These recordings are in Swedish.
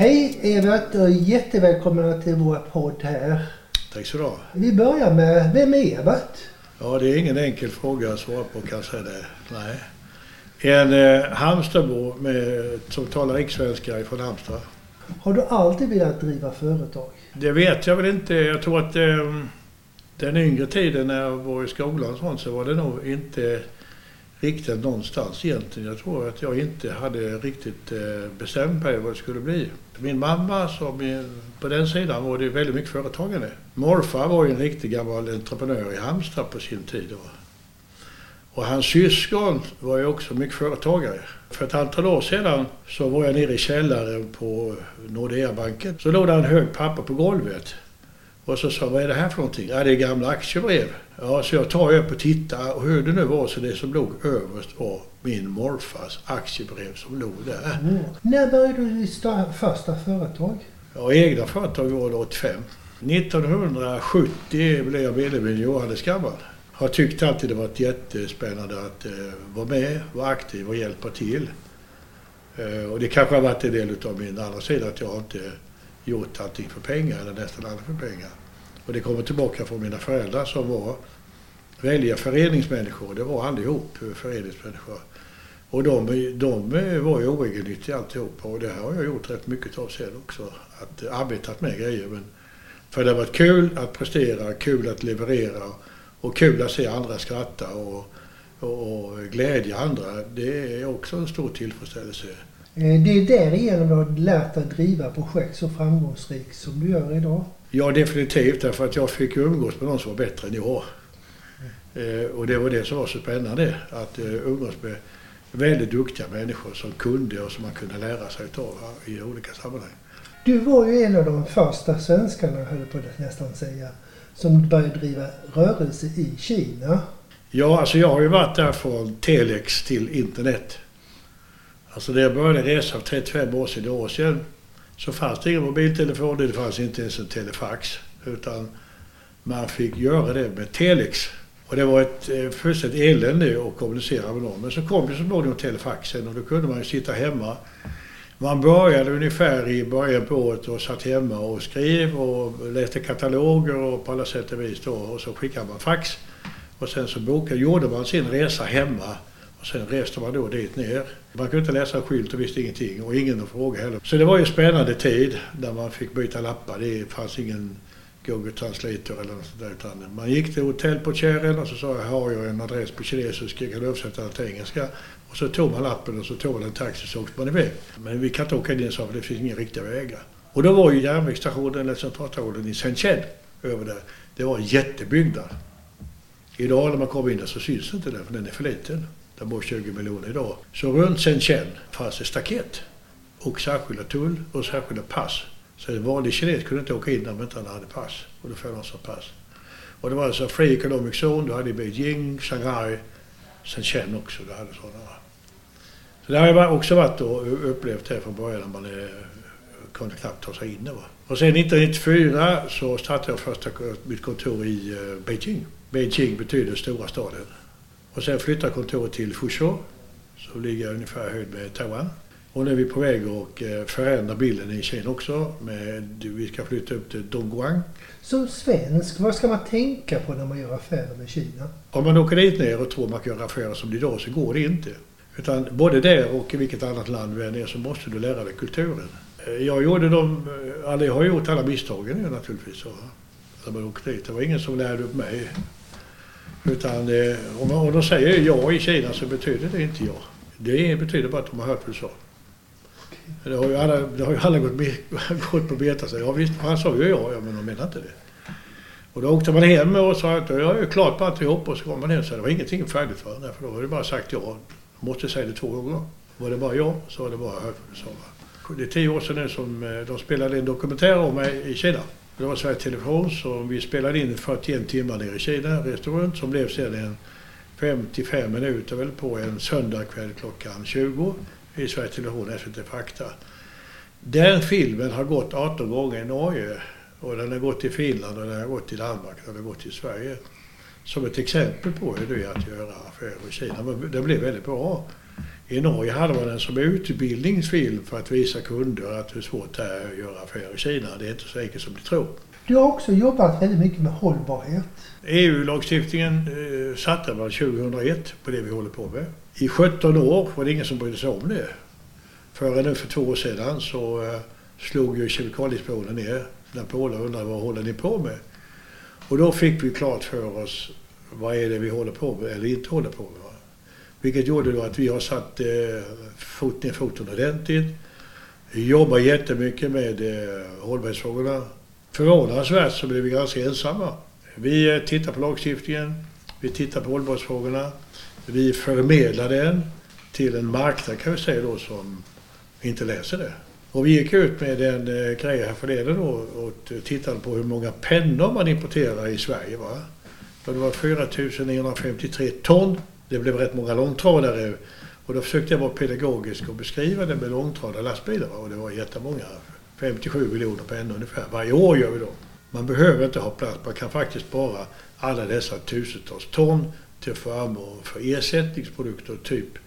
Hej Evert och jättevälkomna till vår podd här. Tack så du ha. Vi börjar med, vem är Evert? Ja, det är ingen enkel fråga att svara på kan jag säga det. Nej. En eh, Halmstadbo med, som talar rikssvenska ifrån Halmstad. Har du alltid velat driva företag? Det vet jag väl inte. Jag tror att eh, den yngre tiden när jag var i skolan och sånt så var det nog inte riktigt någonstans egentligen. Jag tror att jag inte hade riktigt eh, bestämt mig vad det skulle bli. Min mamma, som på den sidan var det väldigt mycket företagande. Morfar var ju en riktig gammal entreprenör i Halmstad på sin tid. Och hans syskon var ju också mycket företagare. För ett antal år sedan så var jag nere i källaren på Nordea-banken. Så låg det en hög papper på golvet. Och så sa vad är det här för någonting? Ja, det är gamla aktiebrev. Ja, så jag tar upp och tittar och hur det nu var så det som låg överst var min morfars aktiebrev som låg där. Mm. När började du ditt första företag? Ja, egna företag var det 85. 1970 blev jag medlem i Johannes gammal. Har tyckt alltid det varit jättespännande att eh, vara med, vara aktiv och hjälpa till. Eh, och det kanske har varit en del av min andra sida att jag inte gjort allting för pengar eller nästan aldrig för pengar. Och det kommer tillbaka från mina föräldrar som var välja föreningsmänniskor. Det var allihop föreningsmänniskor. Och de, de var ju oegennyttiga alltihopa och det här har jag gjort rätt mycket av sen också. Att arbetat med grejer. Men för det har varit kul att prestera, kul att leverera och kul att se andra skratta och, och, och glädja andra. Det är också en stor tillfredsställelse. Eh, det är därigenom du har lärt dig driva projekt så framgångsrikt som du gör idag? Ja, definitivt. Därför att jag fick umgås med någon som var bättre än jag. Mm. Och det var det som var så spännande. Att eh, umgås med väldigt duktiga människor som kunde och som man kunde lära sig av i olika sammanhang. Du var ju en av de första svenskarna, höll på att nästan säga, som började driva rörelse i Kina. Ja, alltså jag har ju varit där från telex till internet. Alltså när jag började resa för 35 år sedan, år sedan så fanns det ingen mobiltelefon, det fanns inte ens en telefax. Utan man fick göra det med telex. Och det var ett eh, fullständigt elände att kommunicera med någon. Men så kom ju så småningom telefaxen och då kunde man ju sitta hemma. Man började ungefär i början på året och satt hemma och skrev och läste kataloger och på alla sätt och vis då. Och så skickade man fax. Och sen så bokade, gjorde man sin resa hemma sen reste man då dit ner. Man kunde inte läsa en skylt och visste ingenting och ingen att fråga heller. Så det var ju en spännande tid där man fick byta lappar. Det fanns ingen Google Translator eller något sånt där. Utan man gick till hotell på Kärren och så sa jag, har jag en adress på kinesiska, kan du översätta den till engelska? Och så tog man lappen och så tog man en taxi och så åkte man iväg. Men vi kan inte åka in, sa för det finns inga riktiga vägar. Och då var ju järnvägsstationen, eller centralstationen i Shenzhen över där. Det var en jättebyggnad. Idag när man kommer in där så syns inte den för den är för liten. Det bor 20 miljoner idag. Så runt Shenzhen fanns det staket och särskilda tull och särskilda pass. Så en vanlig kines kunde inte åka in om man inte hade pass. Och då får han alltså som pass. Och det var alltså Free Economic Zone, du hade Beijing, Shanghai, Shenzhen också. Du hade sådana. Så det har jag också varit och upplevt här från början när man är, kunde knappt ta sig in. Va? Och sen 1994 så startade jag första mitt kontor i eh, Beijing. Beijing betyder stora staden. Och sen flyttar kontoret till Fuzhou som ligger ungefär höjd med Taiwan. Och nu är vi på väg att eh, förändra bilden i Kina också. Med, vi ska flytta upp till Dongguan. Som svensk, vad ska man tänka på när man gör affärer med Kina? Om man åker dit ner och tror man kan göra affärer som det idag så går det inte. Utan både där och i vilket annat land du än är så måste du lära dig kulturen. Eh, jag gjorde dem, eller jag har gjort alla misstagen naturligtvis. Så, när man åkte dit. Det var ingen som lärde upp mig utan om, om de säger ja i Kina så betyder det inte ja. Det betyder bara att de har hört vad du sa. Det har ju alla, det har ju alla gått, gått på beta sig. Ja visst, han sa ju ja, ja men de menar inte det. Och då åkte man hem och sa att jag är klart på alltihop och så kom man hem och sa det var ingenting färdigt för För då var det bara sagt ja. Jag måste säga det två gånger. Var det bara ja så var det bara hört vad du sa. Det är tio år sedan nu som eh, de spelade en dokumentär om mig i Kina. Det var Sveriges Television som vi spelade in 41 timmar nere i Kina, reste runt, som blev sedan en 55 minuter väl på en söndagkväll klockan 20 i Sveriges Television, SVT Fakta. Den filmen har gått 18 gånger i Norge och den har gått i Finland och den har gått i Danmark och den har gått i Sverige. Som ett exempel på hur det är att göra affärer i Kina. Det blev väldigt bra. I Norge hade man den som utbildningsfilm för att visa kunder att hur svårt det är att göra affärer i Kina. Det är inte så enkelt som de tror. Du har också jobbat väldigt mycket med hållbarhet. EU-lagstiftningen eh, satte man 2001 på det vi håller på med. I 17 år var det ingen som brydde sig om det. Före nu för två år sedan så eh, slog ju Kemikalieinspektionen ner när Pola undrade vad håller ni på med? Och då fick vi klart för oss vad är det vi håller på med eller inte håller på med. Vilket gjorde då att vi har satt eh, fot ner foten ordentligt. Vi jobbar jättemycket med eh, hållbarhetsfrågorna. Förvånansvärt så blev vi ganska ensamma. Vi eh, tittar på lagstiftningen, vi tittar på hållbarhetsfrågorna, vi förmedlar den till en marknad kan vi säga då som inte läser det. Och vi gick ut med en eh, grej härförleden då och tittade på hur många pennor man importerar i Sverige. Va? Och det var 4953 ton. Det blev rätt många långtradare. Och då försökte jag vara pedagogisk och beskriva det med långtradare lastbilar. Och det var jättemånga. 57 miljoner pennor ungefär. Varje år gör vi då. Man behöver inte ha plats. Man kan faktiskt spara alla dessa tusentals ton till förmån för ersättningsprodukter typ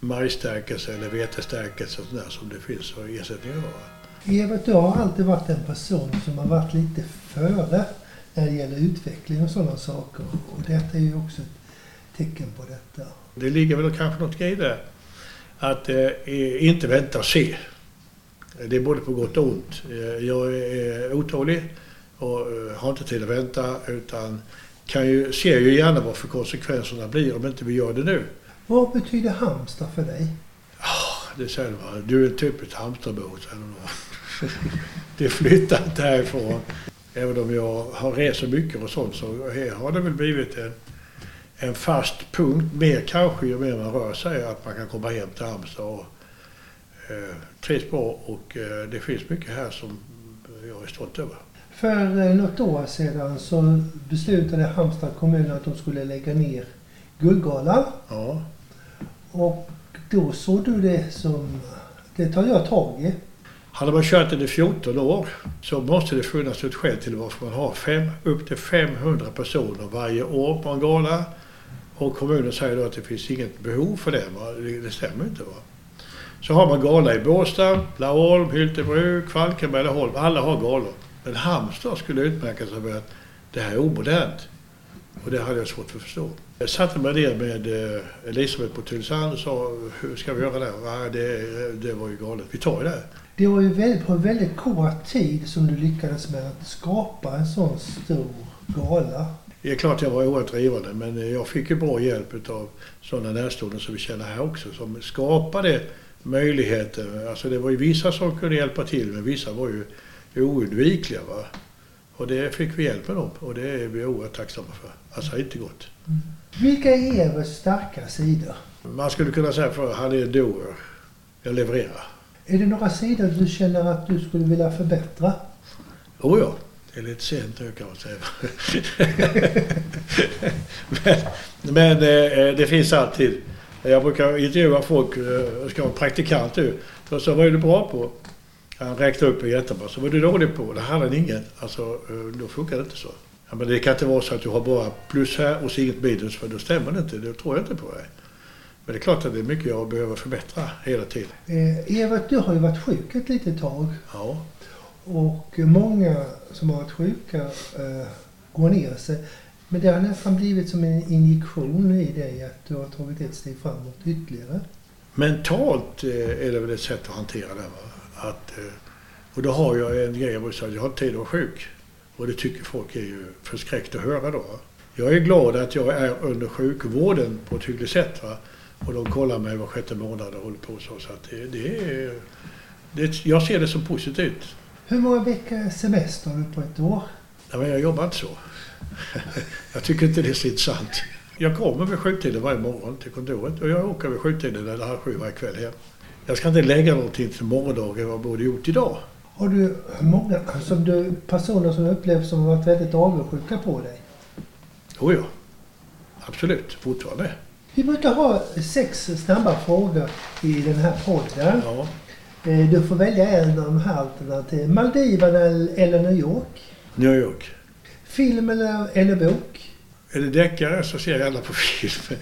majsstärkelse eller vetestärkelse och sådär som det finns för ersättningar Evert, du har alltid varit en person som har varit lite före när det gäller utveckling och sådana saker. Och detta är ju också ett tecken på detta. Det ligger väl kanske något i det. Att eh, inte vänta och se. Det är både på gott och ont. Eh, jag är otålig och eh, har inte tid att vänta utan kan ju, ser ju gärna vad för konsekvenserna blir om inte vi gör det nu. Vad betyder Halmstad för dig? Oh, det säger man. Du är en typisk Halmstadbo, Det flyttar inte härifrån. Även om jag har rest så mycket och sånt så har det väl blivit en, en fast punkt. Mer kanske ju mer man rör sig, att man kan komma hem till Halmstad och eh, trivs bra och eh, det finns mycket här som jag är stolt över. För eh, något år sedan så beslutade Halmstad kommun att de skulle lägga ner Guldgalan. Ja. Och då såg du det som, det tar jag tag i. Hade man kört den i 14 år så måste det finnas ett skäl till varför man har fem, upp till 500 personer varje år på en gala. Och kommunen säger då att det finns inget behov för det. Det, det stämmer inte. Va? Så har man gala i Båstad, Laholm, Hyltebruk, Falkenberg, Laholm. Alla har galor. Men Halmstad skulle utmärka sig med att det här är omodernt. Och det hade jag svårt att förstå. Jag satte mig ner med eh, Elisabeth på Tylösand och sa hur ska vi göra det? Ja, det, det var ju galet. Vi tar ju det. Det var ju väldigt, på en väldigt kort tid som du lyckades med att skapa en sån stor gala. Det är klart jag var oerhört drivande men jag fick ju bra hjälp av sådana närstående som vi känner här också som skapade möjligheter. Alltså det var ju vissa som kunde hjälpa till men vissa var ju oundvikliga. Va? Och det fick vi hjälp med dem och det är vi oerhört tacksamma för. Alltså inte gått. Mm. Vilka är Evers starka sidor? Man skulle kunna säga för han är doer. Jag levererar. Är det några sidor du känner att du skulle vilja förbättra? Oh ja, det är lite sent nu kan man säga. men, men eh, det finns alltid. Jag brukar intervjua folk, eh, ska vara praktikant nu. Och så vad är du bra på? Han räknade upp jättebra. Så vad är du dålig på? Det hade han inget. Alltså, eh, då funkar det inte så. Ja, men det kan inte vara så att du har bara plus här och så inget minus för då stämmer det inte. Det tror jag inte på dig. Men det är klart att det är mycket jag behöver förbättra hela tiden. Eh, Evert, du har ju varit sjuk ett litet tag. Ja. Och många som har varit sjuka eh, går ner sig. Men det har nästan blivit som en injektion i dig att du har tagit ett steg framåt ytterligare. Mentalt eh, är det väl ett sätt att hantera det. Va? Att, eh, och då har jag en grej, jag säga, jag har inte tid att vara sjuk. Och det tycker folk är ju förskräckt att höra då. Jag är glad att jag är under sjukvården på ett hyggligt sätt. Va? Och de kollar mig var sjätte månad och håller på så. så att det, det är, det, jag ser det som positivt. Hur många veckor semester har du på ett år? Nej, men jag jobbar inte så. jag tycker inte det är så intressant. Jag kommer vid sjutiden varje morgon till kontoret och jag åker vid sjutiden eller halv sju varje kväll hem. Jag ska inte lägga någonting till morgondagen vad jag borde gjort idag. Har du många som du, personer som du upplevt som har varit väldigt avundsjuka på dig? Jo, ja. Absolut, fortfarande. Vi brukar ha sex snabba frågor i den här podden. Ja. Eh, du får välja en av de här alternativen. Maldiverna eller New York? New York. Film eller, eller bok? Är det deckare så ser jag gärna på film.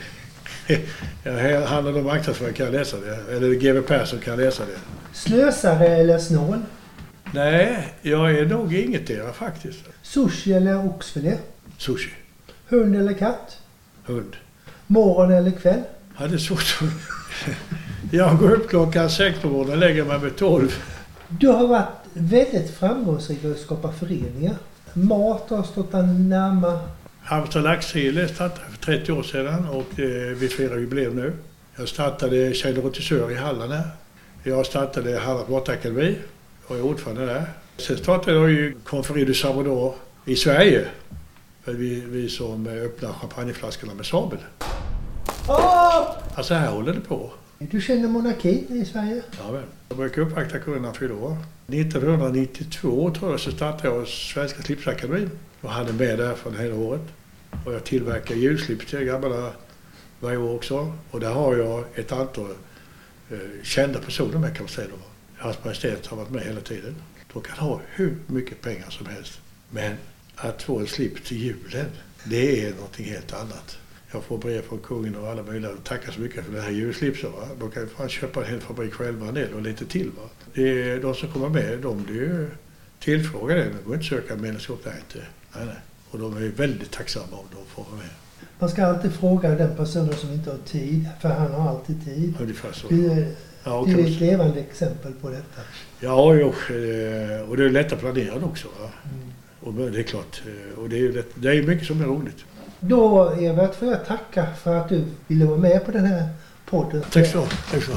Jag handlar om marknadsföring kan jag läsa det. Eller GW Persson kan läsa det. Slösare eller snål? Nej, jag är nog ingetdera faktiskt. Sushi eller oxfilé? Sushi. Hund eller katt? Hund. Morgon eller kväll? Ja, det är svårt att... Jag går upp klockan sex på morgonen och lägger mig med tolv. Du har varit väldigt framgångsrik i att skapa föreningar. Mat har stått dig närmare. Halmstad Laxhille startade för 30 år sedan och eh, vi firar jubileum nu. Jag startade Kjell Rotisör i Halland här. Jag startade Hallands Matakademi och är ordförande där. Sen startade jag ju Confrérie du Salvador i Sverige. För vi, vi som öppnar champagneflaskorna med sabel. Åh! Alltså här håller det på. Du känner monarkin i Sverige? Ja, men. Jag brukar uppvakta kunderna fyller år. 1992 tror jag så startade jag Svenska Slipsakademin och hade med där från hela året. Och jag tillverkar ljusslips till grabbarna varje år också. Och där har jag ett antal eh, kända personer med kan man säga då. Hans Majestät har varit med hela tiden. De kan ha hur mycket pengar som helst. Men att få en slips till julen, det är någonting helt annat. Jag får brev från kungen och alla möjliga. Tackar så mycket för den här julslipsen. Va? De kan ju fan köpa en hel fabrik själva en del och lite till. Va? Det de som kommer med, de blir ju tillfrågade. De går inte söka medlemskap där inte. Nej, nej. Och de är väldigt tacksamma om de får vara med. Man ska alltid fråga den personen som inte har tid, för han har alltid tid. Ungefär så. Du, Ja, du är ett levande exempel på detta. Ja, jo, eh, och det är lätt att planera också. Va? Mm. Och det är klart, eh, och det är lätt, det är mycket som är roligt. Då Evert får jag tacka för att du ville vara med på den här podden. Tack så. Tack så.